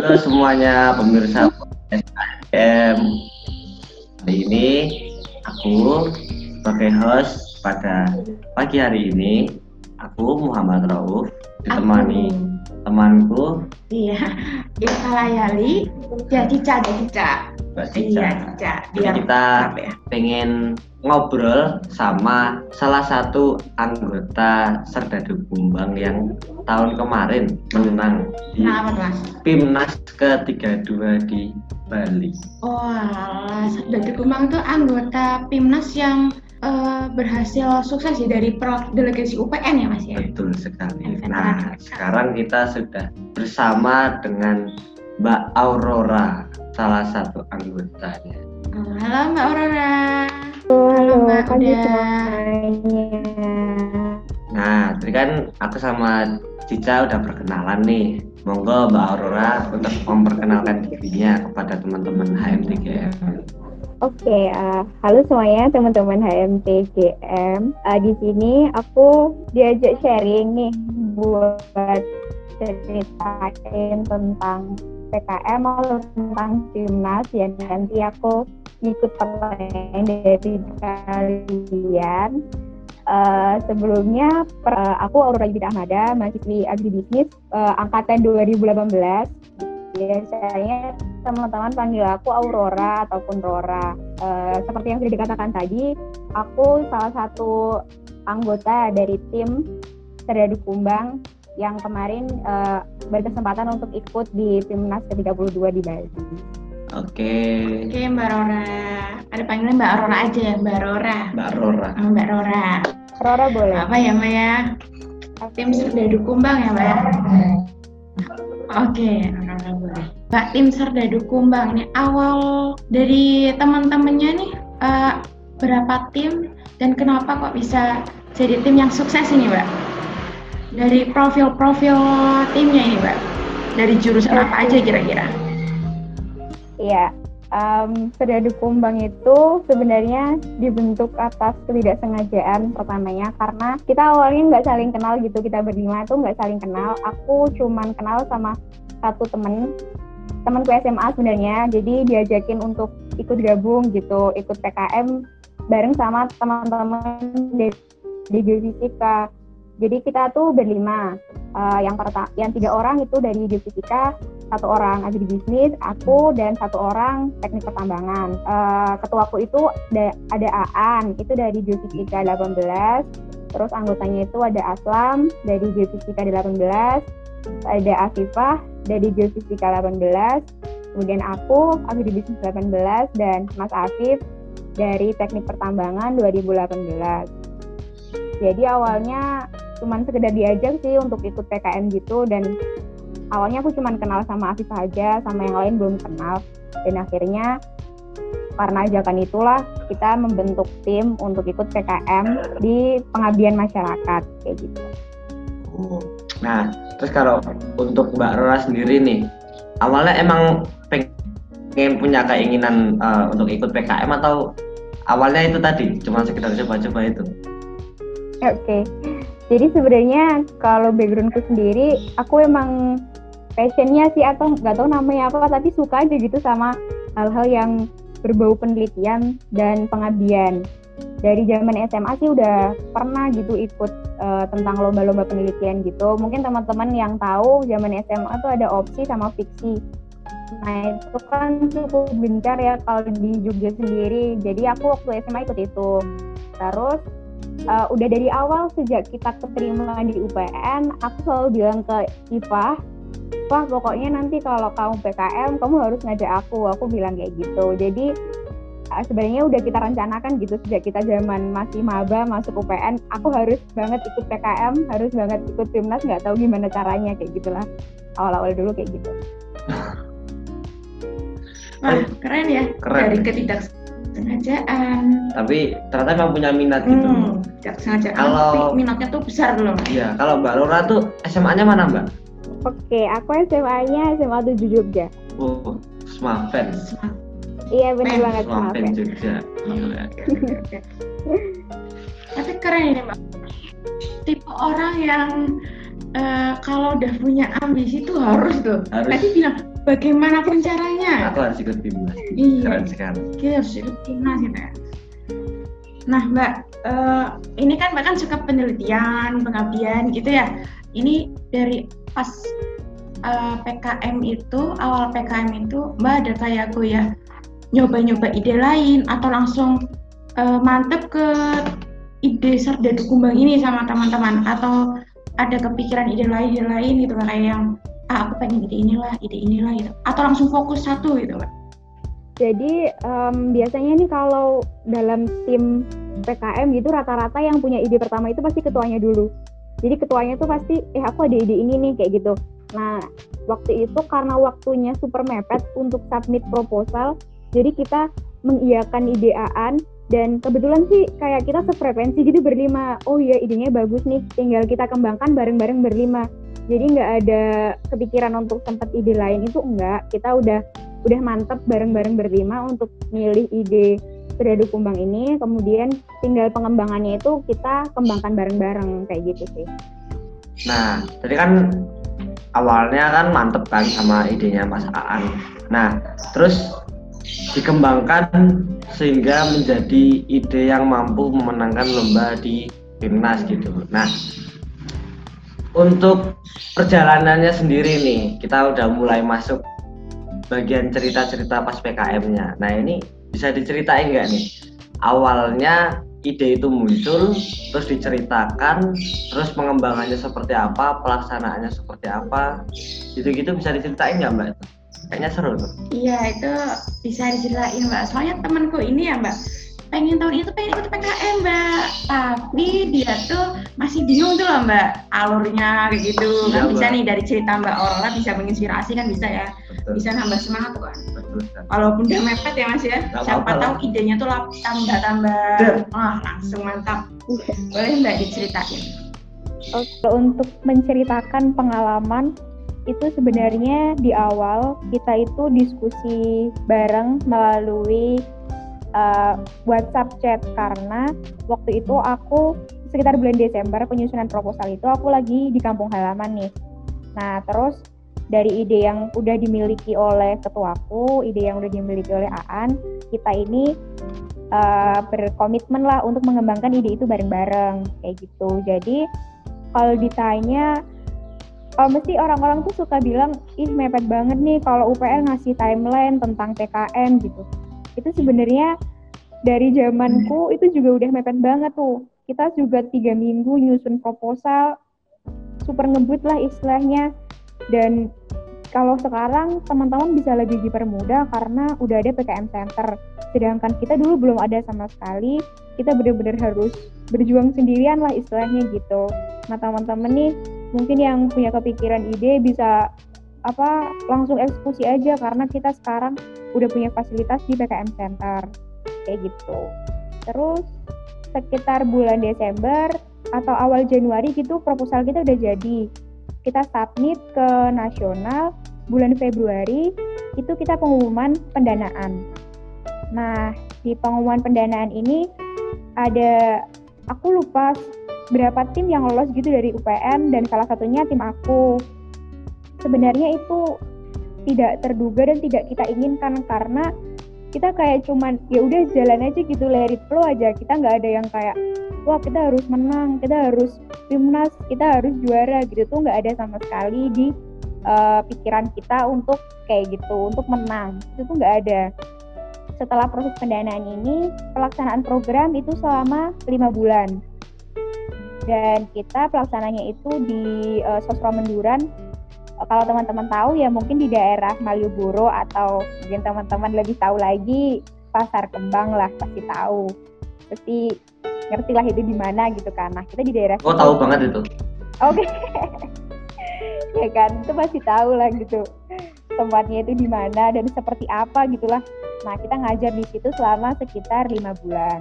Halo semuanya pemirsa SKM. Hari ini aku sebagai host pada pagi hari ini aku Muhammad Rauf ditemani temanku Iya, Ika Layali, ya Cica, Cica. Iya, Cica. Jadi Biar kita ya? pengen ngobrol sama salah satu anggota Serdadu Kumbang yang tahun kemarin menang di Nah? Timnas ke-32 di Bali. Oh, alah, Dadi Kumang itu anggota PIMNAS yang eh, berhasil sukses ya dari pro delegasi UPN ya, Mas ya? Betul sekali. Veteran. Nah, sekarang kita sudah bersama dengan Mbak Aurora, salah satu anggotanya. Halo Mbak Aurora. Halo, Mbak pagi Uda. semuanya. Nah, tadi kan aku sama Cica udah perkenalan nih. Monggo Mbak Aurora untuk memperkenalkan dirinya kepada teman-teman HM3M. Oke, eh, halo semuanya teman-teman HMTGM. Eh, di sini aku diajak sharing nih buat ceritain tentang PKM atau tentang timnas yang nanti aku ngikut pertanyaan dari kalian. Eh, sebelumnya per- eh, aku Aurora Yudhita Ahmada, mahasiswi agribisnis eh, angkatan 2018. Biasanya teman-teman panggil aku Aurora ataupun Rora. Eh, seperti yang sudah dikatakan tadi, aku salah satu anggota dari tim Serdadu Kumbang yang kemarin eh, berkesempatan untuk ikut di Timnas ke-32 di Bali. Oke, Oke, Mbak Rora. Ada panggilan Mbak Aurora aja ya, Mbak Rora. Mbak Aurora. Oh, Mbak Rora. Rora boleh? Apa ya, Mbak ya? Tim Serdadu Kumbang ya, Mbak? ya? Oke, Rora boleh. Mbak tim Serdadu Kumbang ini awal dari teman-temannya nih eh, berapa tim dan kenapa kok bisa jadi tim yang sukses ini, Mbak? Dari profil-profil timnya ini, Mbak. Dari jurusan apa aja kira-kira? Iya, um, Serdadu Kumbang itu sebenarnya dibentuk atas ketidaksengajaan pertamanya karena kita awalnya nggak saling kenal gitu kita berlima itu nggak saling kenal. Aku cuman kenal sama satu temen temanku SMA sebenarnya, jadi diajakin untuk ikut gabung gitu, ikut PKM bareng sama teman-teman dari di geofisika. Jadi kita tuh berlima. Eh, yang pertama, yang tiga orang itu dari geofisika, satu orang agribisnis, aku dan satu orang teknik pertambangan. Eh, ketuaku itu ada, ada Aan, itu dari Geofisika 18, terus anggotanya itu ada Aslam dari Geofisika 18, ada Afifah dari Geofisika 18, kemudian aku agribisnis 18 dan Mas Afif dari teknik pertambangan 2018. Jadi awalnya cuman sekedar diajak sih untuk ikut PKM gitu dan awalnya aku cuman kenal sama Afif aja sama yang lain belum kenal dan akhirnya karena ajakan itulah kita membentuk tim untuk ikut PKM di pengabdian masyarakat kayak gitu. Oh. Nah, terus kalau untuk Mbak Rora sendiri nih, awalnya emang pengen punya keinginan eh, untuk ikut PKM atau awalnya itu tadi cuma sekedar coba-coba itu? Oke. Jadi sebenarnya kalau backgroundku sendiri, aku emang passionnya sih atau nggak tahu namanya apa, tapi suka aja gitu sama hal-hal yang berbau penelitian dan pengabdian. Dari zaman SMA sih udah pernah gitu ikut eh, tentang lomba-lomba penelitian gitu. Mungkin teman-teman yang tahu zaman SMA tuh ada opsi sama fiksi. Nah itu kan cukup gencar ya kalau di Jogja sendiri. Jadi aku waktu SMA ikut itu. Terus uh, udah dari awal sejak kita keterima di UPN, aku selalu bilang ke Iva, wah pokoknya nanti kalau kamu PKM, kamu harus ngajak aku. Aku bilang kayak gitu. Jadi uh, sebenarnya udah kita rencanakan gitu sejak kita zaman masih maba masuk UPN, aku harus banget ikut PKM, harus banget ikut timnas, nggak tahu gimana caranya kayak gitulah. Awal-awal dulu kayak gitu. Wah, keren ya. Keren. Dari ketidaksengajaan. Tapi ternyata emang punya minat gitu. Hmm, tidak sengaja. Kalau- Tapi minatnya tuh besar loh. Iya, kalau Mbak Rora tuh SMA-nya mana Mbak? Oke, aku SMA-nya SMA 7 Jogja. Oh, Smaven. Iya benar banget maaf Smaven ya. Jogja. Iya. Tapi keren ini mbak. Tipe orang yang eh, kalau udah punya ambisi tuh harus tuh. Harus. Tadi bilang bagaimanapun caranya. Aku harus ikut timnas. Iya. Keren sekali. Kita harus ikut timnas gitu ya. Nah, Mbak, eh, ini kan Mbak kan suka penelitian, pengabdian gitu ya. Ini dari pas eh, PKM itu, awal PKM itu, Mbak ada kayak aku ya, nyoba-nyoba ide lain atau langsung eh, mantep ke ide serdadu kumbang ini sama teman-teman atau ada kepikiran ide lain, ide lain gitu kayak yang ah aku pengen ide inilah, ide inilah gitu. Atau langsung fokus satu gitu, Mbak. Jadi em, biasanya nih kalau dalam tim PKM gitu rata-rata yang punya ide pertama itu pasti ketuanya dulu. Jadi ketuanya tuh pasti, eh aku ada ide ini nih kayak gitu. Nah waktu itu karena waktunya super mepet untuk submit proposal, jadi kita mengiyakan ide Aan dan kebetulan sih kayak kita sefrekuensi gitu berlima. Oh iya idenya bagus nih, tinggal kita kembangkan bareng-bareng berlima. Jadi nggak ada kepikiran untuk sempat ide lain itu enggak. Kita udah udah mantep bareng-bareng berlima untuk milih ide Sedadu Kumbang ini, kemudian tinggal pengembangannya itu kita kembangkan bareng-bareng kayak gitu sih. Nah, tadi kan awalnya kan mantep kan sama idenya Mas Aan. Nah, terus dikembangkan sehingga menjadi ide yang mampu memenangkan lomba di timnas gitu. Nah, untuk perjalanannya sendiri nih, kita udah mulai masuk bagian cerita-cerita pas PKM-nya. Nah, ini bisa diceritain nggak nih? Awalnya ide itu muncul, terus diceritakan, terus pengembangannya seperti apa, pelaksanaannya seperti apa, gitu-gitu bisa diceritain nggak Mbak? Kayaknya seru tuh. Iya itu bisa diceritain mbak. Soalnya temanku ini ya mbak pengen tahun itu pengen ikut PKM mbak, tapi dia tuh masih bingung tuh loh mbak alurnya kayak gitu. Iya, kan bisa nih dari cerita mbak Orla bisa menginspirasi kan bisa ya, Betul. bisa nambah semangat tuh kan. Betul. Walaupun udah mepet ya mas ya, Nggak siapa tahu idenya tuh tambah-tambah, wah langsung mantap. Boleh mbak diceritain? Oke, untuk menceritakan pengalaman itu sebenarnya di awal kita itu diskusi bareng melalui uh, WhatsApp chat karena waktu itu aku sekitar bulan Desember penyusunan proposal itu aku lagi di kampung halaman nih. Nah terus dari ide yang udah dimiliki oleh ketuaku, ide yang udah dimiliki oleh Aan, kita ini uh, berkomitmen lah untuk mengembangkan ide itu bareng-bareng kayak gitu. Jadi kalau ditanya kalau mesti orang-orang tuh suka bilang ih mepet banget nih kalau UPL ngasih timeline tentang PKM gitu itu sebenarnya dari zamanku itu juga udah mepet banget tuh. Kita juga tiga minggu nyusun proposal super ngebut lah istilahnya. Dan kalau sekarang teman-teman bisa lebih dipermudah karena udah ada PKM Center. Sedangkan kita dulu belum ada sama sekali. Kita benar-benar harus berjuang sendirian lah istilahnya gitu. Nah teman-teman nih mungkin yang punya kepikiran ide bisa apa langsung eksekusi aja karena kita sekarang udah punya fasilitas di PKM Center kayak gitu. Terus sekitar bulan Desember atau awal Januari gitu proposal kita udah jadi. Kita submit ke nasional bulan Februari itu kita pengumuman pendanaan. Nah, di pengumuman pendanaan ini ada aku lupa berapa tim yang lolos gitu dari UPN dan salah satunya tim aku. Sebenarnya itu tidak terduga dan tidak kita inginkan karena kita kayak cuman ya udah jalan aja gitu it flow aja. Kita nggak ada yang kayak wah kita harus menang kita harus timnas kita harus juara gitu. Tuh nggak ada sama sekali di uh, pikiran kita untuk kayak gitu untuk menang. Itu tuh nggak ada. Setelah proses pendanaan ini pelaksanaan program itu selama lima bulan. Dan kita pelaksananya itu di uh, Sosro Menduran kalau teman-teman tahu ya mungkin di daerah Malioboro atau mungkin teman-teman lebih tahu lagi Pasar Kembang lah pasti tahu. Pasti ngerti lah itu di mana gitu kan. Nah kita di daerah Oh tahu banget itu. oke. Ya kan itu pasti tahu lah gitu tempatnya itu di mana dan seperti apa gitulah nah kita ngajar di situ selama sekitar lima bulan.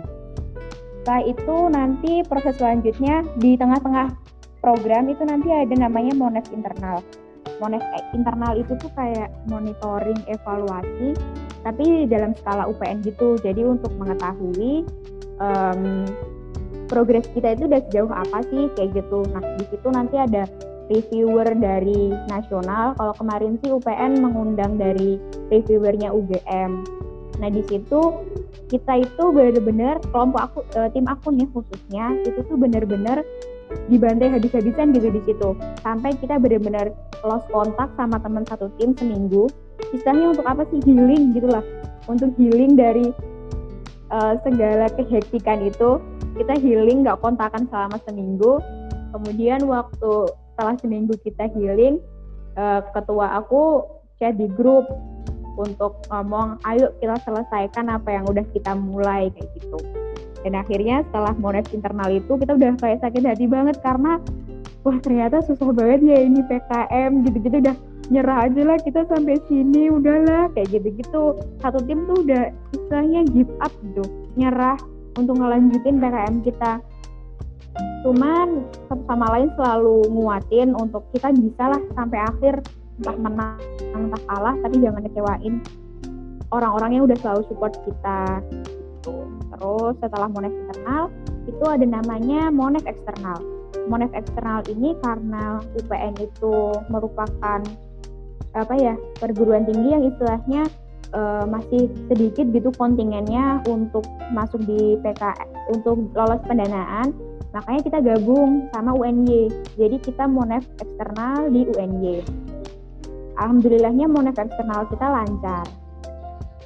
Setelah itu nanti proses selanjutnya di tengah-tengah program itu nanti ada namanya mones internal mones internal itu tuh kayak monitoring evaluasi tapi dalam skala UPN gitu jadi untuk mengetahui um, progres kita itu udah sejauh apa sih kayak gitu nah di situ nanti ada reviewer dari nasional. Kalau kemarin sih UPN mengundang dari reviewernya UGM. Nah di situ kita itu benar-benar kelompok aku uh, tim aku nih khususnya itu tuh benar-benar dibantai habis-habisan gitu di situ. Sampai kita benar-benar lost kontak sama teman satu tim seminggu. Istilahnya untuk apa sih? Healing gitulah untuk healing dari uh, segala kehektikan itu kita healing nggak kontakan selama seminggu. Kemudian waktu setelah seminggu kita healing uh, ketua aku chat di grup untuk ngomong ayo kita selesaikan apa yang udah kita mulai kayak gitu dan akhirnya setelah mones internal itu kita udah kayak sakit hati banget karena wah ternyata susah banget ya ini PKM gitu-gitu udah nyerah aja lah kita sampai sini udahlah kayak gitu-gitu. Satu tim tuh udah istilahnya give up gitu nyerah untuk ngelanjutin PKM kita. Cuman satu sama lain selalu nguatin untuk kita bisa lah sampai akhir entah menang entah kalah tapi jangan kecewain orang-orang yang udah selalu support kita gitu. terus setelah monev internal itu ada namanya monev eksternal monev eksternal ini karena UPN itu merupakan apa ya perguruan tinggi yang istilahnya uh, masih sedikit gitu kontingennya untuk masuk di PK untuk lolos pendanaan makanya kita gabung sama UNY jadi kita monev eksternal di UNY alhamdulillahnya monev eksternal kita lancar.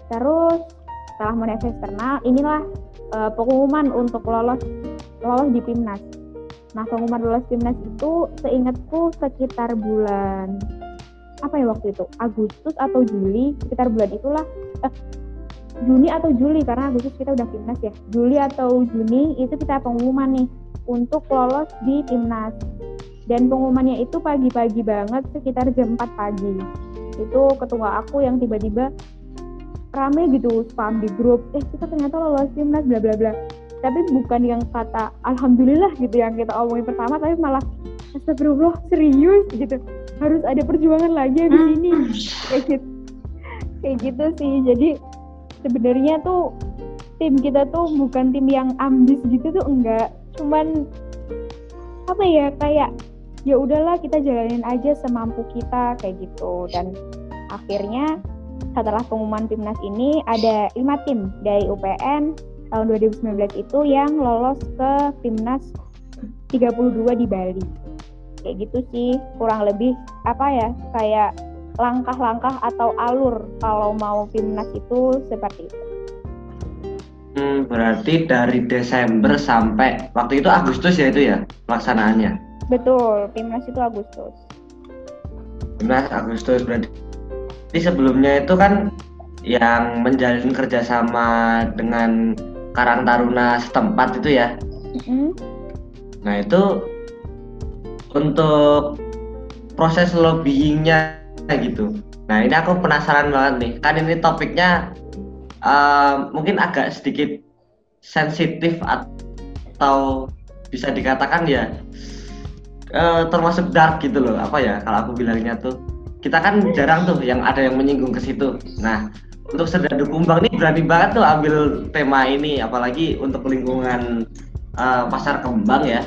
Terus setelah monev eksternal, inilah uh, pengumuman untuk lolos lolos di Timnas. Nah, pengumuman lolos Timnas itu seingatku sekitar bulan apa ya waktu itu? Agustus atau Juli, sekitar bulan itulah eh, Juni atau Juli karena Agustus kita udah Timnas ya. Juli atau Juni itu kita pengumuman nih untuk lolos di Timnas dan pengumumannya itu pagi-pagi banget sekitar jam 4 pagi itu ketua aku yang tiba-tiba rame gitu spam di grup. Eh kita ternyata lolos timnas bla bla bla. Tapi bukan yang kata alhamdulillah gitu yang kita omongin pertama tapi malah astagfirullah serius gitu. Harus ada perjuangan lagi di sini kayak gitu. Kayak gitu sih. Jadi sebenarnya tuh tim kita tuh bukan tim yang ambis gitu tuh enggak. Cuman apa ya kayak ya udahlah kita jalanin aja semampu kita kayak gitu. Dan akhirnya setelah pengumuman timnas ini ada lima tim dari UPN tahun 2019 itu yang lolos ke timnas 32 di Bali kayak gitu sih kurang lebih apa ya kayak langkah-langkah atau alur kalau mau timnas itu seperti itu. Hmm, berarti dari Desember sampai waktu itu Agustus ya itu ya pelaksanaannya? Betul, Timnas itu Agustus. Timnas Agustus berarti Jadi sebelumnya itu kan yang menjalin kerjasama dengan Karang Taruna setempat itu ya. Mm-hmm. Nah itu untuk proses lobbyingnya gitu. Nah ini aku penasaran banget nih. Kan ini topiknya uh, mungkin agak sedikit sensitif atau bisa dikatakan ya uh, termasuk dark gitu loh apa ya kalau aku bilangnya tuh kita kan jarang tuh yang ada yang menyinggung ke situ nah untuk serdadu kumbang nih berani banget tuh ambil tema ini apalagi untuk lingkungan uh, pasar kembang ya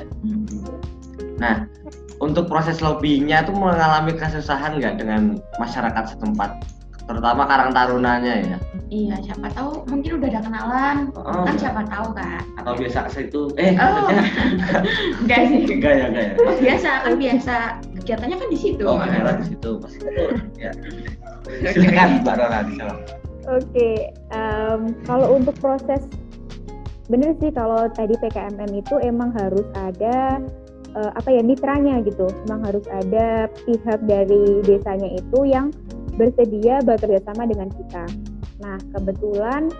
nah untuk proses lobbyingnya tuh mengalami kesusahan nggak dengan masyarakat setempat terutama Karang Tarunanya ya. Iya, siapa tahu mungkin udah ada kenalan, oh, kan siapa tahu kan. Atau biasa ke situ, eh oh. enggak sih. Enggak ya, enggak ya. biasa kan biasa kegiatannya kan di situ. Oh, kan di situ pasti. ya. Silakan Mbak Rara Oke, okay, um, kalau untuk proses bener sih kalau tadi PKMM itu emang harus ada uh, apa ya mitranya gitu, emang harus ada pihak dari desanya itu yang bersedia bekerja sama dengan kita. Nah, kebetulan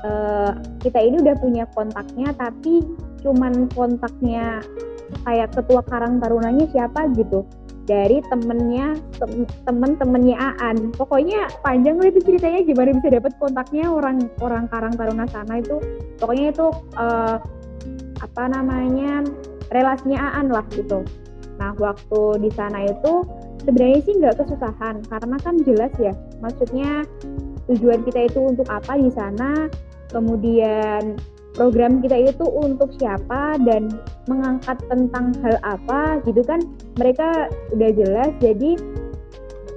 uh, kita ini udah punya kontaknya, tapi cuman kontaknya kayak ketua Karang Tarunanya siapa gitu. Dari temennya temen-temennya Aan. Pokoknya panjang itu ceritanya gimana bisa dapat kontaknya orang orang Karang Taruna sana itu. Pokoknya itu uh, apa namanya relasinya Aan lah gitu. Nah waktu di sana itu sebenarnya sih nggak kesusahan karena kan jelas ya maksudnya tujuan kita itu untuk apa di sana. Kemudian program kita itu untuk siapa dan mengangkat tentang hal apa gitu kan. Mereka udah jelas jadi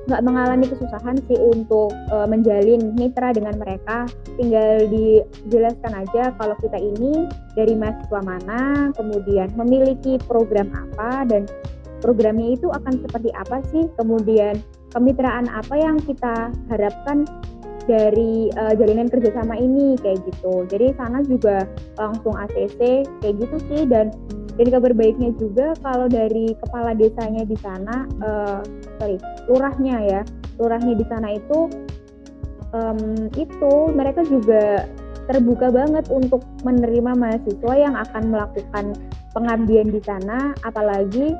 nggak mengalami kesusahan sih untuk uh, menjalin mitra dengan mereka. Tinggal dijelaskan aja kalau kita ini dari mahasiswa mana kemudian memiliki program apa dan programnya itu akan seperti apa sih. Kemudian kemitraan apa yang kita harapkan dari uh, jalinan kerjasama ini kayak gitu. Jadi sana juga langsung ACC kayak gitu sih dan dan kabar baiknya juga kalau dari kepala desanya di sana, uh, sorry, lurahnya ya, lurahnya di sana itu um, itu mereka juga terbuka banget untuk menerima mahasiswa yang akan melakukan pengabdian di sana, apalagi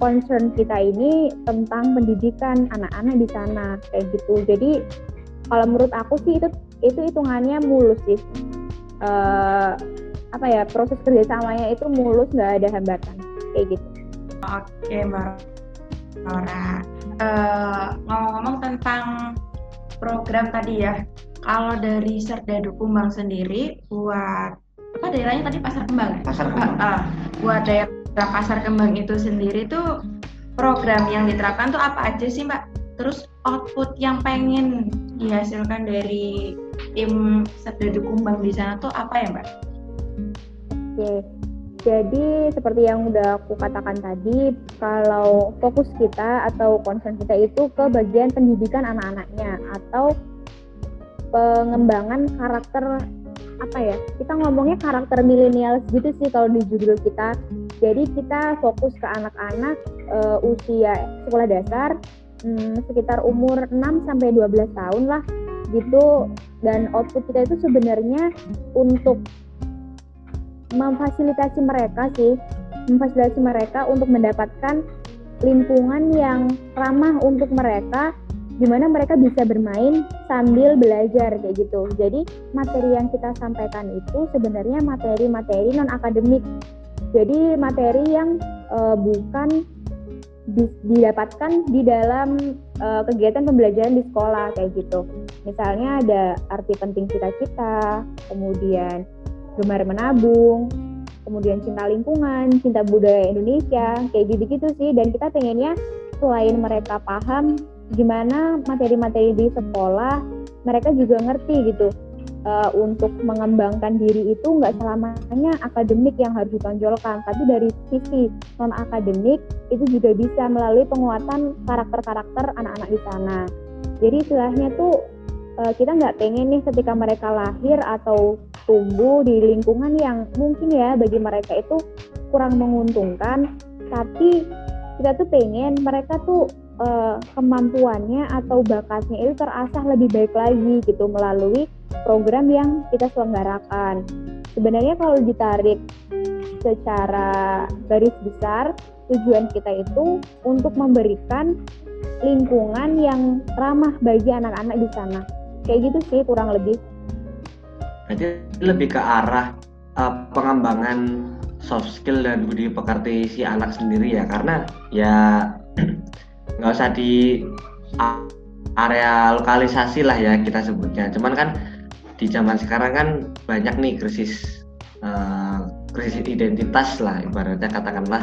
concern kita ini tentang pendidikan anak-anak di sana kayak gitu. Jadi kalau menurut aku sih itu itu hitungannya mulus sih. Uh, apa ya proses kerjasamanya itu mulus nggak ada hambatan. Kayak gitu. Oke mbak Nora uh, ngomong-ngomong tentang program tadi ya kalau dari Serdadu Kumbang sendiri buat apa daerahnya tadi pasar kembang ya? pasar kembang. uh, uh, buat daerah pasar kembang itu sendiri tuh program yang diterapkan tuh apa aja sih mbak? Terus output yang pengen dihasilkan dari tim Serdadu Kumbang di sana tuh apa ya Mbak? Oke, jadi seperti yang udah aku katakan tadi, kalau fokus kita atau concern kita itu ke bagian pendidikan anak-anaknya atau pengembangan karakter apa ya? Kita ngomongnya karakter milenial gitu sih kalau di judul kita. Jadi kita fokus ke anak-anak uh, usia sekolah dasar hmm, sekitar umur 6 sampai 12 tahun lah gitu dan output kita itu sebenarnya untuk memfasilitasi mereka sih memfasilitasi mereka untuk mendapatkan lingkungan yang ramah untuk mereka di mana mereka bisa bermain sambil belajar kayak gitu. Jadi materi yang kita sampaikan itu sebenarnya materi-materi non akademik. Jadi materi yang uh, bukan didapatkan di dalam uh, kegiatan pembelajaran di sekolah kayak gitu. Misalnya ada arti penting cita-cita, kemudian gemar menabung, kemudian cinta lingkungan, cinta budaya Indonesia, kayak gitu-gitu sih. Dan kita pengennya selain mereka paham gimana materi-materi di sekolah, mereka juga ngerti gitu uh, untuk mengembangkan diri itu nggak selamanya akademik yang harus ditonjolkan, tapi dari sisi non akademik itu juga bisa melalui penguatan karakter-karakter anak-anak di sana. Jadi istilahnya tuh uh, kita nggak pengen nih ketika mereka lahir atau tumbuh di lingkungan yang mungkin ya bagi mereka itu kurang menguntungkan, tapi kita tuh pengen mereka tuh uh, kemampuannya atau bakatnya itu terasah lebih baik lagi gitu melalui program yang kita selenggarakan. Sebenarnya kalau ditarik secara garis besar, tujuan kita itu untuk memberikan lingkungan yang ramah bagi anak-anak di sana. Kayak gitu sih kurang lebih. Berarti lebih ke arah uh, pengembangan soft skill dan budi pekerti si anak sendiri ya, karena ya nggak usah di area lokalisasi lah ya kita sebutnya. Cuman kan di zaman sekarang kan banyak nih krisis uh, krisis identitas lah ibaratnya katakanlah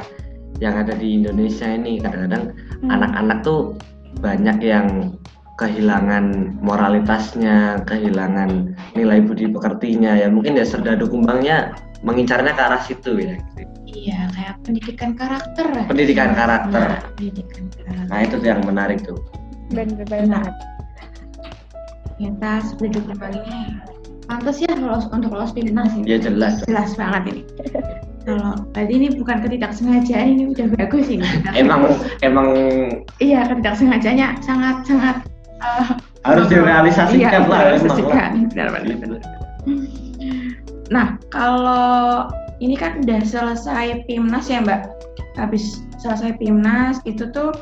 yang ada di Indonesia ini kadang-kadang hmm. anak-anak tuh banyak yang kehilangan moralitasnya, kehilangan nilai budi pekertinya ya mungkin ya serdadu kumbangnya mengincarnya ke arah situ ya. Iya, kayak pendidikan karakter. Pendidikan karakter. Nah, pendidikan karakter. Nah, itu yang menarik tuh. Benar-benar ternyata seperti kembalinya pantas ya kalau untuk lolos timnas ini. Ya jelas. Jelas banget ini. kalau tadi ini bukan ketidaksengajaan ini udah bagus ini. emang emang. Iya ketidaksengajanya sangat sangat. Uh, harus direalisasikan iya, lah. Direalisasikan. Benar, benar, Nah kalau ini kan udah selesai timnas ya Mbak. Habis selesai timnas itu tuh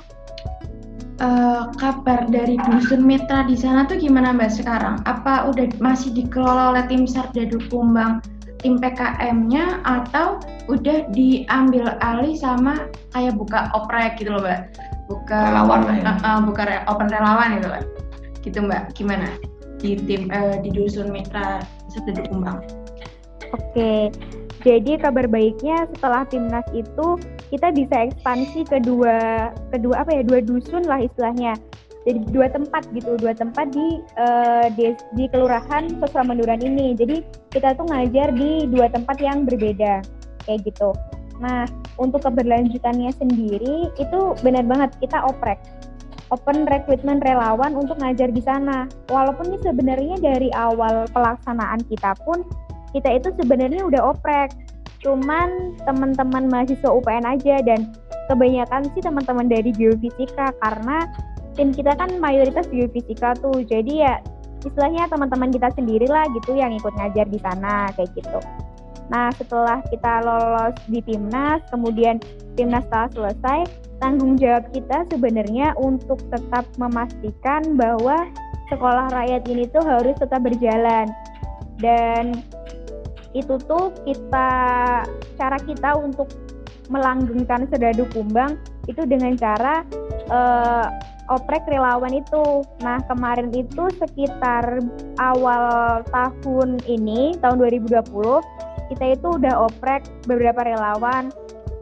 uh, kabar dari dusun mitra di sana tuh gimana Mbak sekarang? Apa udah masih dikelola oleh tim Sardadu Kumbang, tim PKM-nya atau udah diambil alih sama kayak buka oprek gitu loh Mbak? Buka relawan lah ya. Uh, uh, buka re open relawan gitu Mbak. Gitu Mbak, gimana? Di tim uh, di dusun mitra Sardadu Kumbang. Oke, jadi kabar baiknya setelah timnas itu kita bisa ekspansi ke dua kedua apa ya dua dusun lah istilahnya. Jadi dua tempat gitu, dua tempat di uh, di, di kelurahan sosial Manduran ini. Jadi kita tuh ngajar di dua tempat yang berbeda kayak gitu. Nah, untuk keberlanjutannya sendiri itu benar banget kita oprek open recruitment relawan untuk ngajar di sana. Walaupun ini sebenarnya dari awal pelaksanaan kita pun kita itu sebenarnya udah oprek. Cuman teman-teman mahasiswa UPN aja dan kebanyakan sih teman-teman dari geofisika karena tim kita kan mayoritas geofisika tuh. Jadi ya istilahnya teman-teman kita sendirilah gitu yang ikut ngajar di sana kayak gitu. Nah, setelah kita lolos di timnas, kemudian timnas telah selesai, tanggung jawab kita sebenarnya untuk tetap memastikan bahwa sekolah rakyat ini tuh harus tetap berjalan. Dan itu tuh kita cara kita untuk melanggengkan sedadu kumbang itu dengan cara uh, oprek relawan itu. Nah, kemarin itu sekitar awal tahun ini, tahun 2020, kita itu udah oprek beberapa relawan.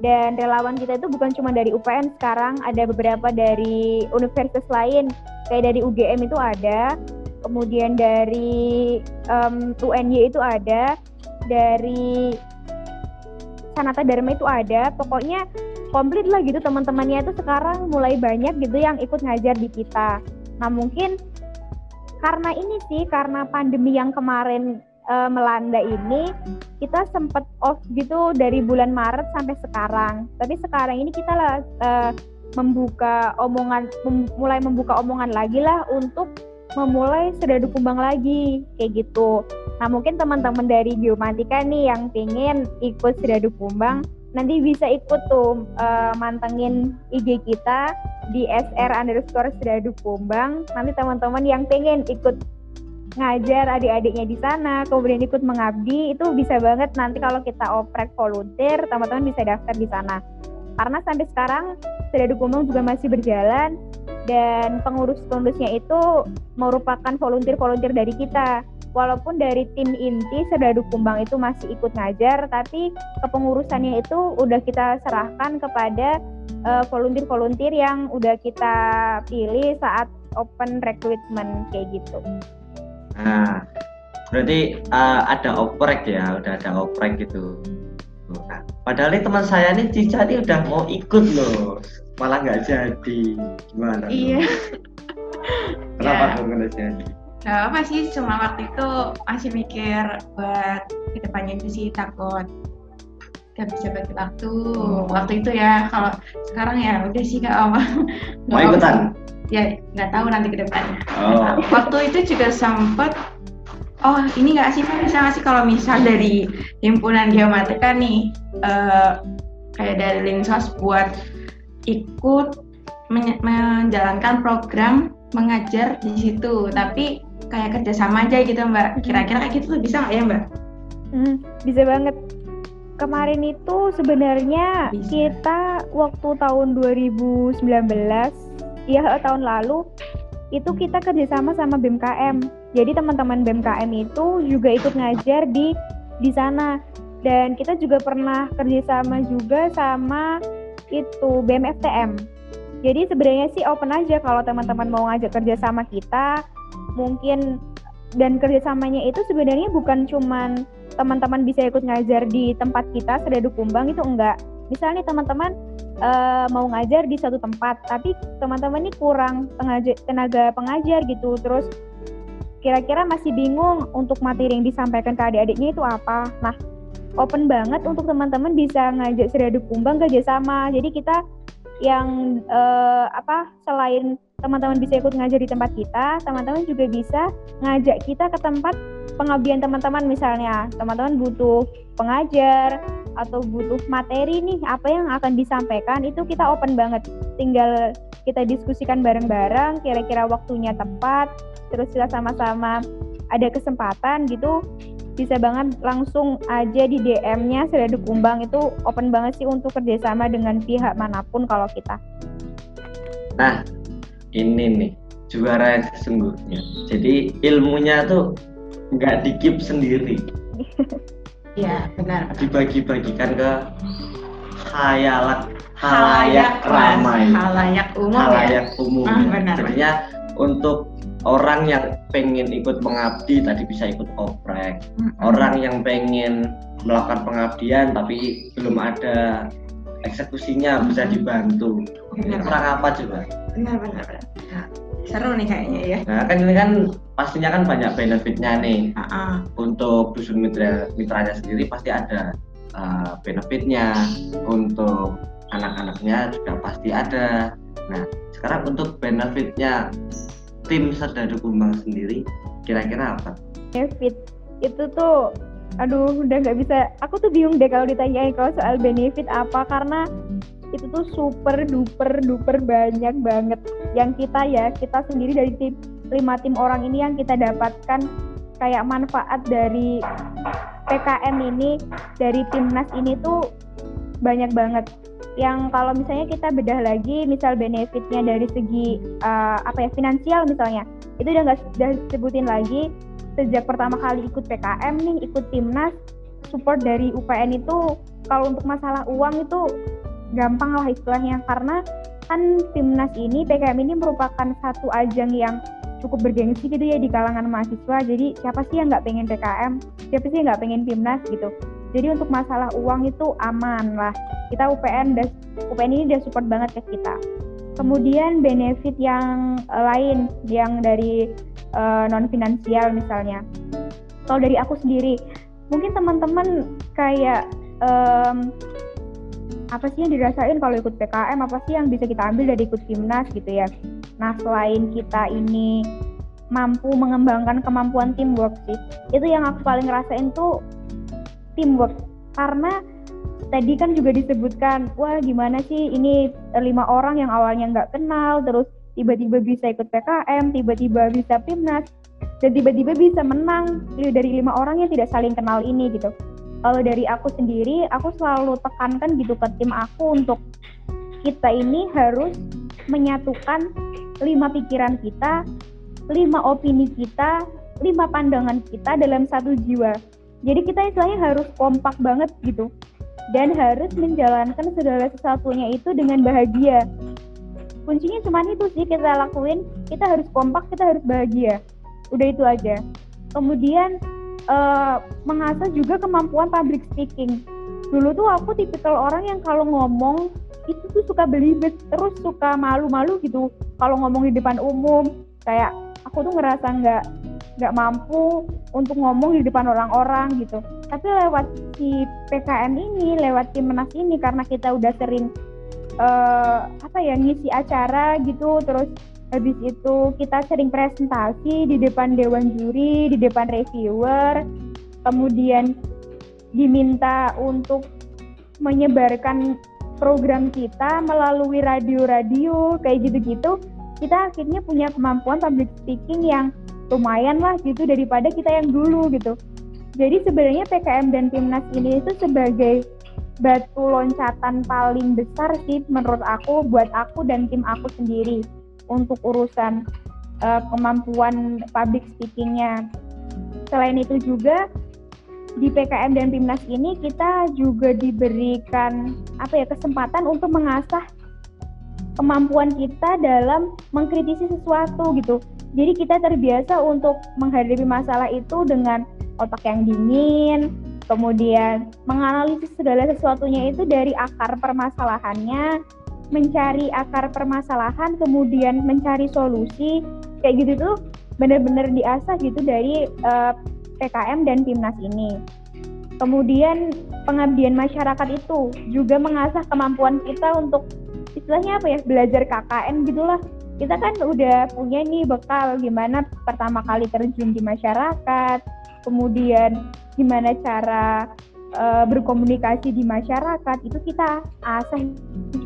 Dan relawan kita itu bukan cuma dari UPN sekarang ada beberapa dari universitas lain. Kayak dari UGM itu ada kemudian dari um, UNY itu ada dari Sanata Dharma itu ada pokoknya komplit lah gitu teman-temannya itu sekarang mulai banyak gitu yang ikut ngajar di kita nah mungkin karena ini sih karena pandemi yang kemarin uh, melanda ini kita sempat off gitu dari bulan Maret sampai sekarang. Tapi sekarang ini kita lah uh, membuka omongan mem mulai membuka omongan lagi lah untuk memulai sedadu kumbang lagi kayak gitu. Nah mungkin teman-teman dari geomatika nih yang pengen ikut sedadu kumbang nanti bisa ikut tuh uh, mantengin IG kita di sr underscore sedadu kumbang. Nanti teman-teman yang pengen ikut ngajar adik-adiknya di sana, kemudian ikut mengabdi, itu bisa banget nanti kalau kita oprek volunteer, teman-teman bisa daftar di sana. Karena sampai sekarang Sedadu Kumbang juga masih berjalan dan pengurus-pengurusnya itu merupakan volunteer-volunteer dari kita. Walaupun dari tim inti Sedadu Kumbang itu masih ikut ngajar, tapi kepengurusannya itu udah kita serahkan kepada uh, volunteer-volunteer yang udah kita pilih saat open recruitment kayak gitu. Nah, berarti uh, ada oprek ya, udah ada oprek gitu. Nah, padahal teman saya nih Cica nih udah mau ikut loh, malah nggak jadi. Gimana? Iya. Kenapa ya. nggak jadi? Gak apa sih, cuma waktu itu masih mikir buat ke depannya itu sih takut gak bisa bagi waktu oh. waktu itu ya kalau sekarang ya udah sih gak apa mau ikutan ya nggak tahu nanti ke depannya. Oh. Waktu itu juga sempat oh ini nggak sih bisa nggak sih kalau misal dari himpunan geomatika nih uh, kayak dari Linsos buat ikut men menjalankan program mengajar di situ tapi kayak kerjasama aja gitu mbak kira-kira kayak gitu bisa nggak ya mbak? Hmm, bisa banget kemarin itu sebenarnya bisa. kita waktu tahun 2019 ya tahun lalu itu kita kerjasama sama BMKM. Jadi teman-teman BMKM itu juga ikut ngajar di di sana dan kita juga pernah kerjasama juga sama itu BMFTM. Jadi sebenarnya sih open aja kalau teman-teman mau ngajak kerjasama kita, mungkin dan kerjasamanya itu sebenarnya bukan cuman teman-teman bisa ikut ngajar di tempat kita Sedadu Kumbang itu enggak. Misalnya teman-teman uh, mau ngajar di satu tempat tapi teman-teman ini kurang tenaga pengajar gitu terus kira-kira masih bingung untuk materi yang disampaikan ke adik-adiknya itu apa nah open banget untuk teman-teman bisa ngajak seradu kumbang kerjasama jadi kita yang uh, apa selain teman-teman bisa ikut ngajar di tempat kita, teman-teman juga bisa ngajak kita ke tempat pengabdian teman-teman misalnya. Teman-teman butuh pengajar atau butuh materi nih apa yang akan disampaikan itu kita open banget. Tinggal kita diskusikan bareng-bareng kira-kira waktunya tepat, terus kita sama-sama ada kesempatan gitu bisa banget langsung aja di DM-nya Sedadu Kumbang itu open banget sih untuk kerjasama dengan pihak mana pun kalau kita. Nah, ini nih juara yang sesungguhnya jadi ilmunya tuh nggak dikip sendiri Iya, benar. dibagi-bagikan ke hayalat Halayak halayak ramai halayak umum ya. halayak umum Ah, benar, jadinya untuk orang yang pengen ikut mengabdi tadi bisa ikut oprek Mm-mm. orang yang pengen melakukan pengabdian tapi belum ada eksekusinya bisa dibantu Benar, orang apa coba benar, benar, benar. Nah, seru nih kayaknya ya. nah kan ini kan pastinya kan banyak benefitnya nih Ah, ah. untuk dusun mitra mitranya sendiri pasti ada uh, benefitnya untuk anak-anaknya juga pasti ada nah sekarang untuk benefitnya tim serdadu kumbang sendiri kira-kira apa? Benefit itu tuh aduh udah nggak bisa. Aku tuh bingung deh kalau ditanyain kalau soal benefit apa karena itu tuh super duper duper banyak banget yang kita ya kita sendiri dari tim lima tim orang ini yang kita dapatkan kayak manfaat dari PKM ini dari timnas ini tuh banyak banget yang kalau misalnya kita bedah lagi misal benefitnya dari segi eh, apa ya finansial misalnya itu udah nggak udah sebutin lagi. Sejak pertama kali ikut PKM nih ikut timnas support dari UPN itu kalau untuk masalah uang itu gampang lah istilahnya. Karena kan timnas ini PKM ini merupakan satu ajang yang cukup bergengsi gitu ya di kalangan mahasiswa. Jadi siapa sih yang nggak pengen PKM siapa sih yang nggak pengen timnas gitu jadi untuk masalah uang itu aman lah. Kita UPN dan UPN ini udah support banget ke kita. Kemudian benefit yang eh, lain yang dari non finansial misalnya. Kalau dari aku sendiri mungkin teman-teman kayak em, apa sih yang dirasain kalau ikut PKM apa sih yang bisa kita ambil dari ikut timnas gitu ya? Nah selain kita ini mampu mengembangkan kemampuan teamwork sih itu yang aku paling ngerasain tuh teamwork. Karena tadi kan juga disebutkan wah gimana sih ini eh, lima orang yang awalnya nggak kenal terus tiba-tiba bisa ikut PKM tiba-tiba bisa timnas dan tiba-tiba bisa menang dari lima orang yang tidak saling kenal ini gitu. Kalau dari aku sendiri aku selalu tekankan gitu ke tim aku untuk kita ini harus menyatukan lima pikiran kita lima opini kita lima pandangan kita dalam satu jiwa jadi kita istilahnya harus kompak banget gitu. Dan harus menjalankan segala sesuatunya itu dengan bahagia. Kuncinya cuma itu sih kita lakuin. Kita harus kompak kita harus bahagia. Udah itu aja. Kemudian eh, mengasah juga kemampuan public speaking. Dulu tuh aku tipikal orang yang kalau ngomong itu tuh suka belibet terus suka malu-malu gitu. Kalau ngomong di depan umum kayak aku tuh ngerasa nggak nggak mampu untuk ngomong di depan orang-orang gitu. Tapi lewat si PKM ini lewat timnas ini karena kita udah sering eh, apa ya ngisi acara gitu terus habis itu kita sering presentasi di depan dewan juri di depan reviewer kemudian diminta untuk menyebarkan program kita melalui radio-radio kayak gitu-gitu. Kita akhirnya punya kemampuan public speaking yang lumayan lah gitu daripada kita yang dulu gitu jadi sebenarnya PKM dan Timnas ini itu sebagai batu loncatan paling besar sih menurut aku buat aku dan tim aku sendiri untuk urusan uh, kemampuan public speakingnya. Selain itu juga di PKM dan Timnas ini kita juga diberikan apa ya kesempatan untuk mengasah kemampuan kita dalam mengkritisi sesuatu gitu. Jadi kita terbiasa untuk menghadapi masalah itu dengan otak yang dingin, kemudian menganalisis segala sesuatunya itu dari akar permasalahannya, mencari akar permasalahan, kemudian mencari solusi, kayak gitu tuh benar-benar diasah gitu dari uh, PKM dan Timnas ini. Kemudian pengabdian masyarakat itu juga mengasah kemampuan kita untuk istilahnya apa ya belajar KKN gitulah. Kita kan udah punya nih bekal gimana pertama kali terjun di masyarakat, kemudian gimana cara uh, berkomunikasi di masyarakat itu kita asah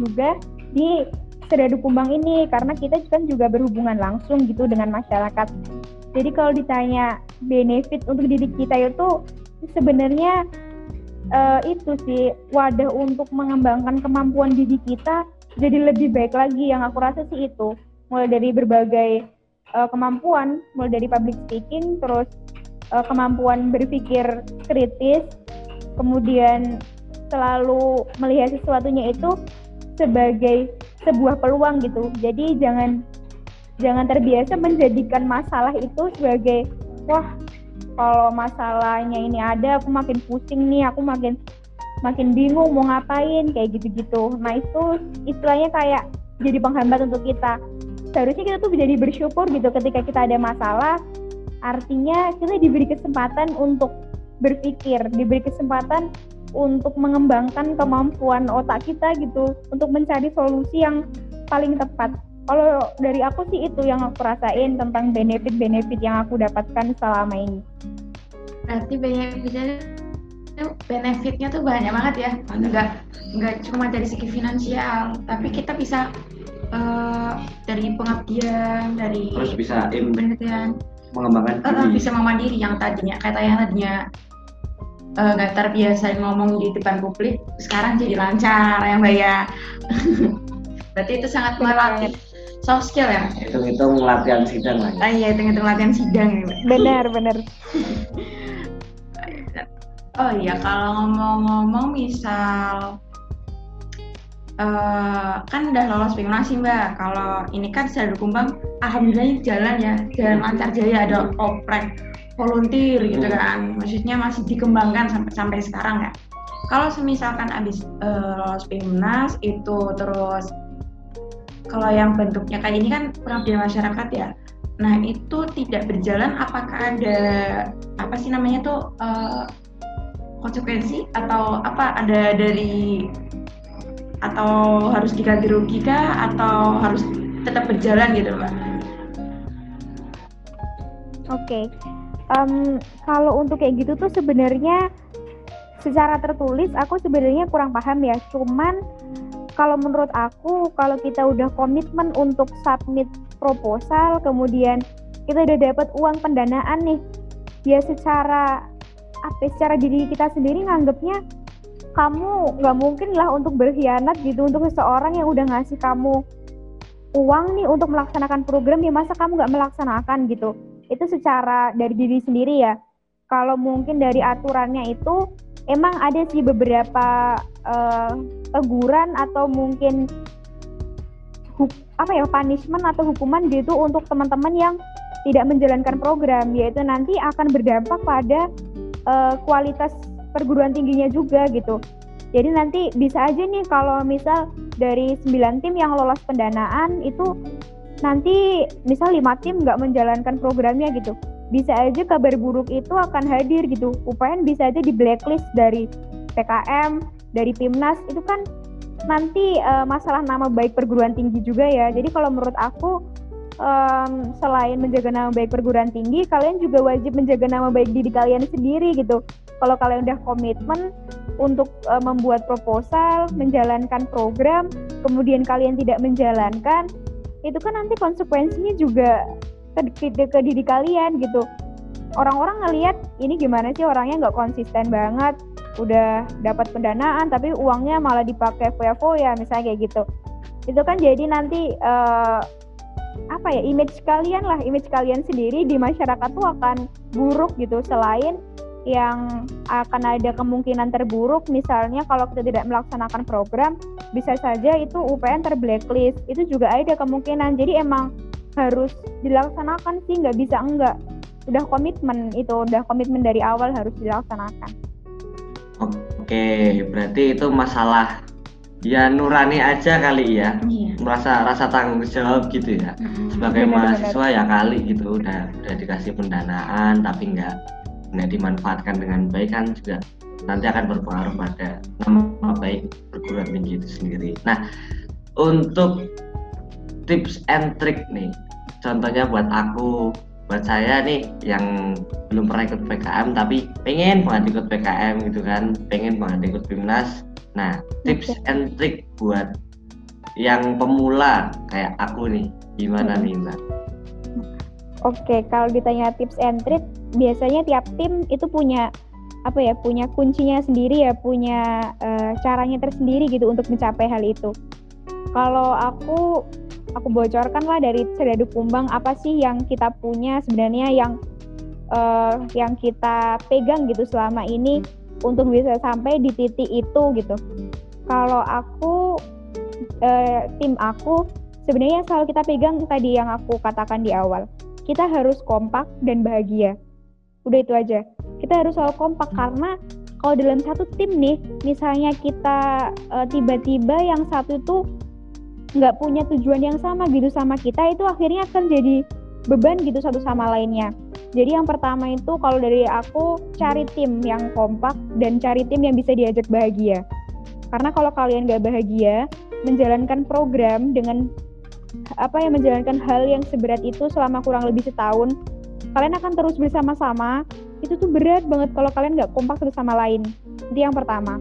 juga di Sedadu Kumbang ini karena kita kan juga berhubungan langsung gitu dengan masyarakat. Jadi kalau ditanya benefit untuk diri kita itu sebenarnya uh, itu sih wadah untuk mengembangkan kemampuan diri kita jadi lebih baik lagi yang aku rasa sih itu mulai dari berbagai uh, kemampuan mulai dari public speaking terus uh, kemampuan berpikir kritis kemudian selalu melihat sesuatunya itu sebagai sebuah peluang gitu. Jadi jangan jangan terbiasa menjadikan masalah itu sebagai wah kalau masalahnya ini ada aku makin pusing nih aku makin makin bingung mau ngapain kayak gitu-gitu. Nah itu istilahnya kayak jadi penghambat untuk kita seharusnya kita tuh jadi bersyukur gitu ketika kita ada masalah artinya kita diberi kesempatan untuk berpikir diberi kesempatan untuk mengembangkan kemampuan otak kita gitu untuk mencari solusi yang paling tepat kalau dari aku sih itu yang aku rasain tentang benefit-benefit yang aku dapatkan selama ini. Berarti benefitnya benefitnya tuh banyak banget ya. Enggak enggak cuma dari segi finansial, tapi kita bisa uh, dari pengabdian, dari terus bisa im penelitian mengembangkan uh, diri. bisa memandiri yang tadinya kata yang tadinya. Uh, nggak terbiasa ngomong di depan publik, sekarang jadi lancar yang bayar. Berarti itu sangat melatih soft skill ya? Hitung-hitung latihan sidang lah. Ah iya hitung-hitung latihan sidang ya benar benar. Oh iya kalau ngomong-ngomong misal Uh, kan udah lolos simulasi mbak. Kalau ini kan saya Kumbang alhamdulillah jalan ya. Jalan lancar jaya ada oprek volunteer gitu hmm. kan. Maksudnya masih dikembangkan sampai sampai sekarang ya. Kalau semisalkan abis uh, lolos PIMNAS itu terus kalau yang bentuknya kayak ini kan pengabdian masyarakat ya. Nah itu tidak berjalan apakah ada apa sih namanya tuh uh, konsekuensi atau apa? Ada dari atau harus diganti rugi kah atau harus tetap berjalan gitu mbak? Oke, okay. um, kalau untuk kayak gitu tuh sebenarnya secara tertulis aku sebenarnya kurang paham ya. Cuman kalau menurut aku kalau kita udah komitmen untuk submit proposal kemudian kita udah dapat uang pendanaan nih ya secara apa ya, secara diri kita sendiri nganggapnya kamu nggak mungkin lah untuk berkhianat gitu untuk seseorang yang udah ngasih kamu uang nih untuk melaksanakan program ya masa kamu nggak melaksanakan gitu. Itu secara dari diri sendiri ya. Kalau mungkin dari aturannya itu emang ada sih beberapa uh, teguran atau mungkin apa ya punishment atau hukuman gitu untuk teman-teman yang tidak menjalankan program. Yaitu nanti akan berdampak pada uh, kualitas perguruan tingginya juga gitu. Jadi nanti bisa aja nih kalau misal dari 9 tim yang lolos pendanaan itu nanti misal lima tim nggak menjalankan programnya gitu bisa aja kabar buruk itu akan hadir gitu. UPN bisa aja di blacklist dari PKM, dari Timnas itu kan nanti uh, masalah nama baik perguruan tinggi juga ya. Jadi kalau menurut aku um, selain menjaga nama baik perguruan tinggi, kalian juga wajib menjaga nama baik diri kalian sendiri gitu. Kalau kalian udah komitmen untuk uh, membuat proposal, menjalankan program, kemudian kalian tidak menjalankan, itu kan nanti konsekuensinya juga ke, ke, ke diri kalian gitu. Orang-orang ngelihat ini gimana sih orangnya nggak konsisten banget udah dapat pendanaan tapi uangnya malah dipakai foya-foya misalnya kayak gitu. Itu kan jadi nanti uh, apa ya image kalian lah image kalian sendiri di masyarakat tuh akan buruk gitu selain yang akan ada kemungkinan terburuk misalnya kalau kita tidak melaksanakan program bisa saja itu UPN terblacklist. Itu juga ada kemungkinan. Jadi emang harus dilaksanakan sih nggak bisa enggak udah komitmen itu udah komitmen dari awal harus dilaksanakan. Oke berarti itu masalah ya nurani aja kali ya. Iya. merasa rasa tanggung jawab gitu ya. Sebagai mahasiswa bener. ya kali gitu udah udah dikasih pendanaan tapi nggak nggak dimanfaatkan dengan baik kan juga nanti akan berpengaruh pada nama baik perguruan tinggi itu sendiri nah untuk tips and trick nih contohnya buat aku buat saya nih yang belum pernah ikut PKM tapi pengen banget ikut PKM gitu kan pengen banget ikut BIMNAS nah tips okay. and trick buat yang pemula kayak aku nih gimana hmm. nih mbak Oke, kalau ditanya tips and trick, biasanya tiap tim itu punya apa ya, punya kuncinya sendiri ya, punya uh, caranya tersendiri gitu untuk mencapai hal itu. Kalau aku aku bocorkan lah dari Sedadu Kumbang apa sih yang kita punya sebenarnya yang uh, yang kita pegang gitu selama ini untuk bisa sampai di titik itu gitu. Kalau aku eh, tim aku sebenarnya yang selalu kita pegang tadi yang aku katakan di awal. Kita harus kompak dan bahagia. Udah itu aja. Kita harus selalu kompak karena kalau dalam satu tim nih, misalnya kita eh, tiba-tiba yang satu tuh nggak punya tujuan yang sama gitu sama kita, itu akhirnya akan jadi beban gitu satu sama lainnya. Jadi yang pertama itu kalau dari aku cari tim yang kompak dan cari tim yang bisa diajak bahagia. Karena kalau kalian nggak bahagia, menjalankan program dengan apa yang menjalankan hal yang seberat itu selama kurang lebih setahun, kalian akan terus bersama-sama. Itu tuh berat banget kalau kalian nggak kompak satu sama lain. Itu yang pertama.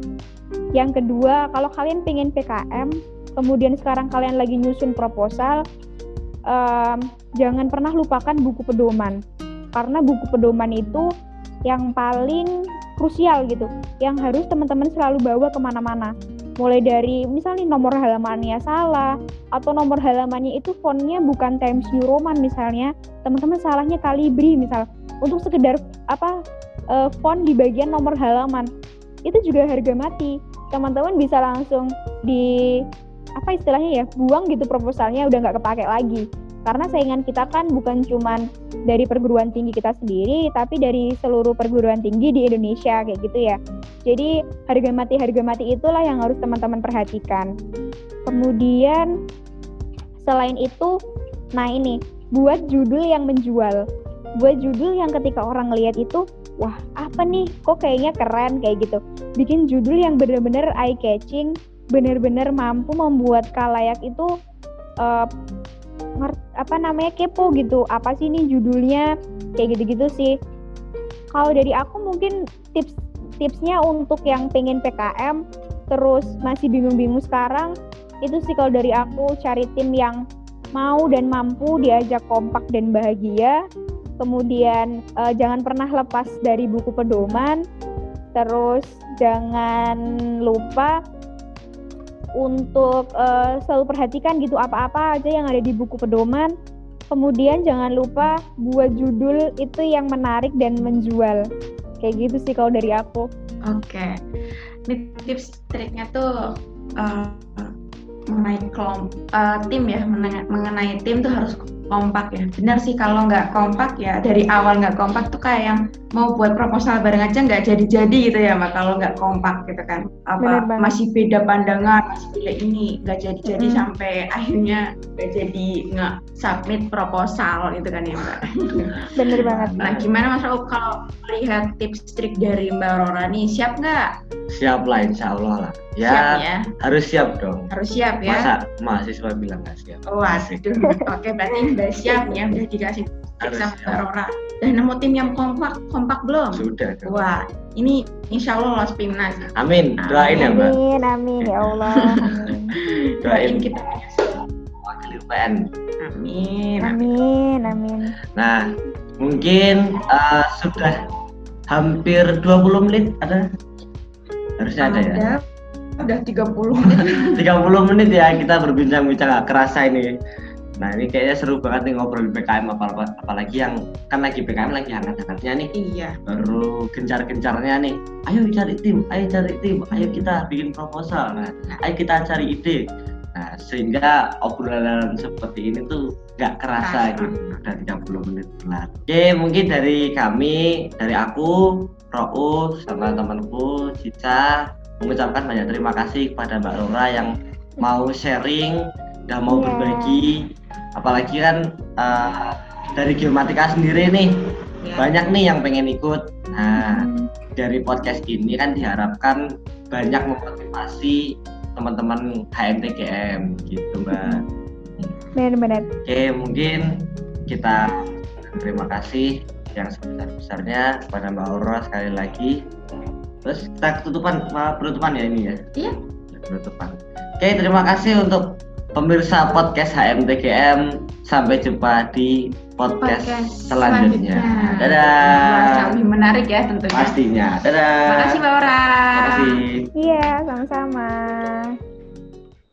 Yang kedua, kalau kalian pengen PKM, kemudian sekarang kalian lagi nyusun proposal, um, jangan pernah lupakan buku pedoman. Karena buku pedoman itu yang paling krusial gitu, yang harus teman-teman selalu bawa ke mana-mana mulai dari misalnya nomor halamannya salah atau nomor halamannya itu fontnya bukan Times New Roman misalnya teman-teman salahnya Calibri misal. Untuk sekedar apa uh, font di bagian nomor halaman itu juga harga mati. Teman-teman bisa langsung di apa istilahnya ya buang gitu proposalnya udah nggak kepake lagi karena saingan kita kan bukan cuman dari perguruan tinggi kita sendiri tapi dari seluruh perguruan tinggi di Indonesia kayak gitu ya. Jadi harga mati harga mati itulah yang harus teman-teman perhatikan. Kemudian selain itu nah ini buat judul yang menjual. Buat judul yang ketika orang lihat itu wah apa nih? Kok kayaknya keren kayak gitu. Bikin judul yang bener-bener eye catching bener-bener mampu membuat kalayak itu uh, apa namanya kepo gitu. Apa sih ini judulnya? Kayak gitu-gitu sih. Kalau dari aku mungkin tips tipsnya untuk yang pengen PKM terus masih bingung-bingung sekarang itu sih kalau dari aku cari tim yang mau dan mampu diajak kompak dan bahagia. Kemudian uh, jangan pernah lepas dari buku pedoman. Terus jangan lupa untuk uh, selalu perhatikan gitu apa-apa aja yang ada di buku pedoman. Kemudian jangan lupa buat judul itu yang menarik dan menjual. Kayak gitu sih kalau dari aku. Oke. Okay. tips triknya tuh uh, mengenai kelom, uh, tim ya mengenai tim tuh harus kompak ya. Benar sih kalau nggak kompak ya dari awal nggak kompak tuh kayak yang mau buat proposal bareng aja nggak jadi-jadi gitu ya mbak kalau nggak kompak gitu kan. Apa masih beda pandangan masih beda ini nggak jadi-jadi hmm. sampai akhirnya nggak jadi nggak submit proposal gitu kan ya mbak. Bener banget nah gimana mas Raul kalau melihat tips trik dari mbak Rora nih siap nggak? Siap lah insya Allah lah Ya, siap ya. Harus siap dong. Harus siap ya. Masa mahasiswa bilang nggak siap? Oh, aduh. Oke, berarti udah siap ya, udah dikasih tips sama Rora. Dan nemu tim yang kompak, kompak belum? Sudah. Dong. Wah, ini insya Allah lolos Pimnas. Amin. Doain ya, Mbak. Amin, amin ya Allah. Amin. Doain kita wakil UPN. Amin. Amin, amin. Nah, mungkin uh, sudah hampir 20 menit ada harusnya ada, ada ya udah 30 menit 30 menit ya kita berbincang-bincang gak kerasa ini. Nah ini kayaknya seru banget nih ngobrol di PKM apa apalagi yang kan lagi PKM lagi hangat-hangatnya nih. Iya. Baru gencar-gencarnya nih. Ayo cari tim ayo cari tim ayo kita bikin proposal. Nah ayo kita cari ide. Nah sehingga obrolan seperti ini tuh gak kerasa gitu. Udah 30 menit berlalu. Oke mungkin dari kami dari aku Ro'uf sama temanku Cica mengucapkan banyak terima kasih kepada Mbak Rora yang mau sharing dan mau yeah. berbagi apalagi kan uh, dari geomatika sendiri nih yeah. banyak nih yang pengen ikut nah hmm. dari podcast ini kan diharapkan banyak memotivasi teman-teman HMTGM gitu mbak benar-benar oke mungkin kita terima kasih yang sebesar-besarnya kepada Mbak Aurora sekali lagi Terus kita ketutupan penutupan ya ini ya. Iya. Penutupan. Oke, terima kasih untuk pemirsa podcast HMTGM. Sampai jumpa di podcast, podcast selanjutnya. selanjutnya. Dadah. Lebih menarik ya tentunya. Pastinya. Dadah. Terima kasih Mbak Ora. Terima kasih. Iya, sama-sama.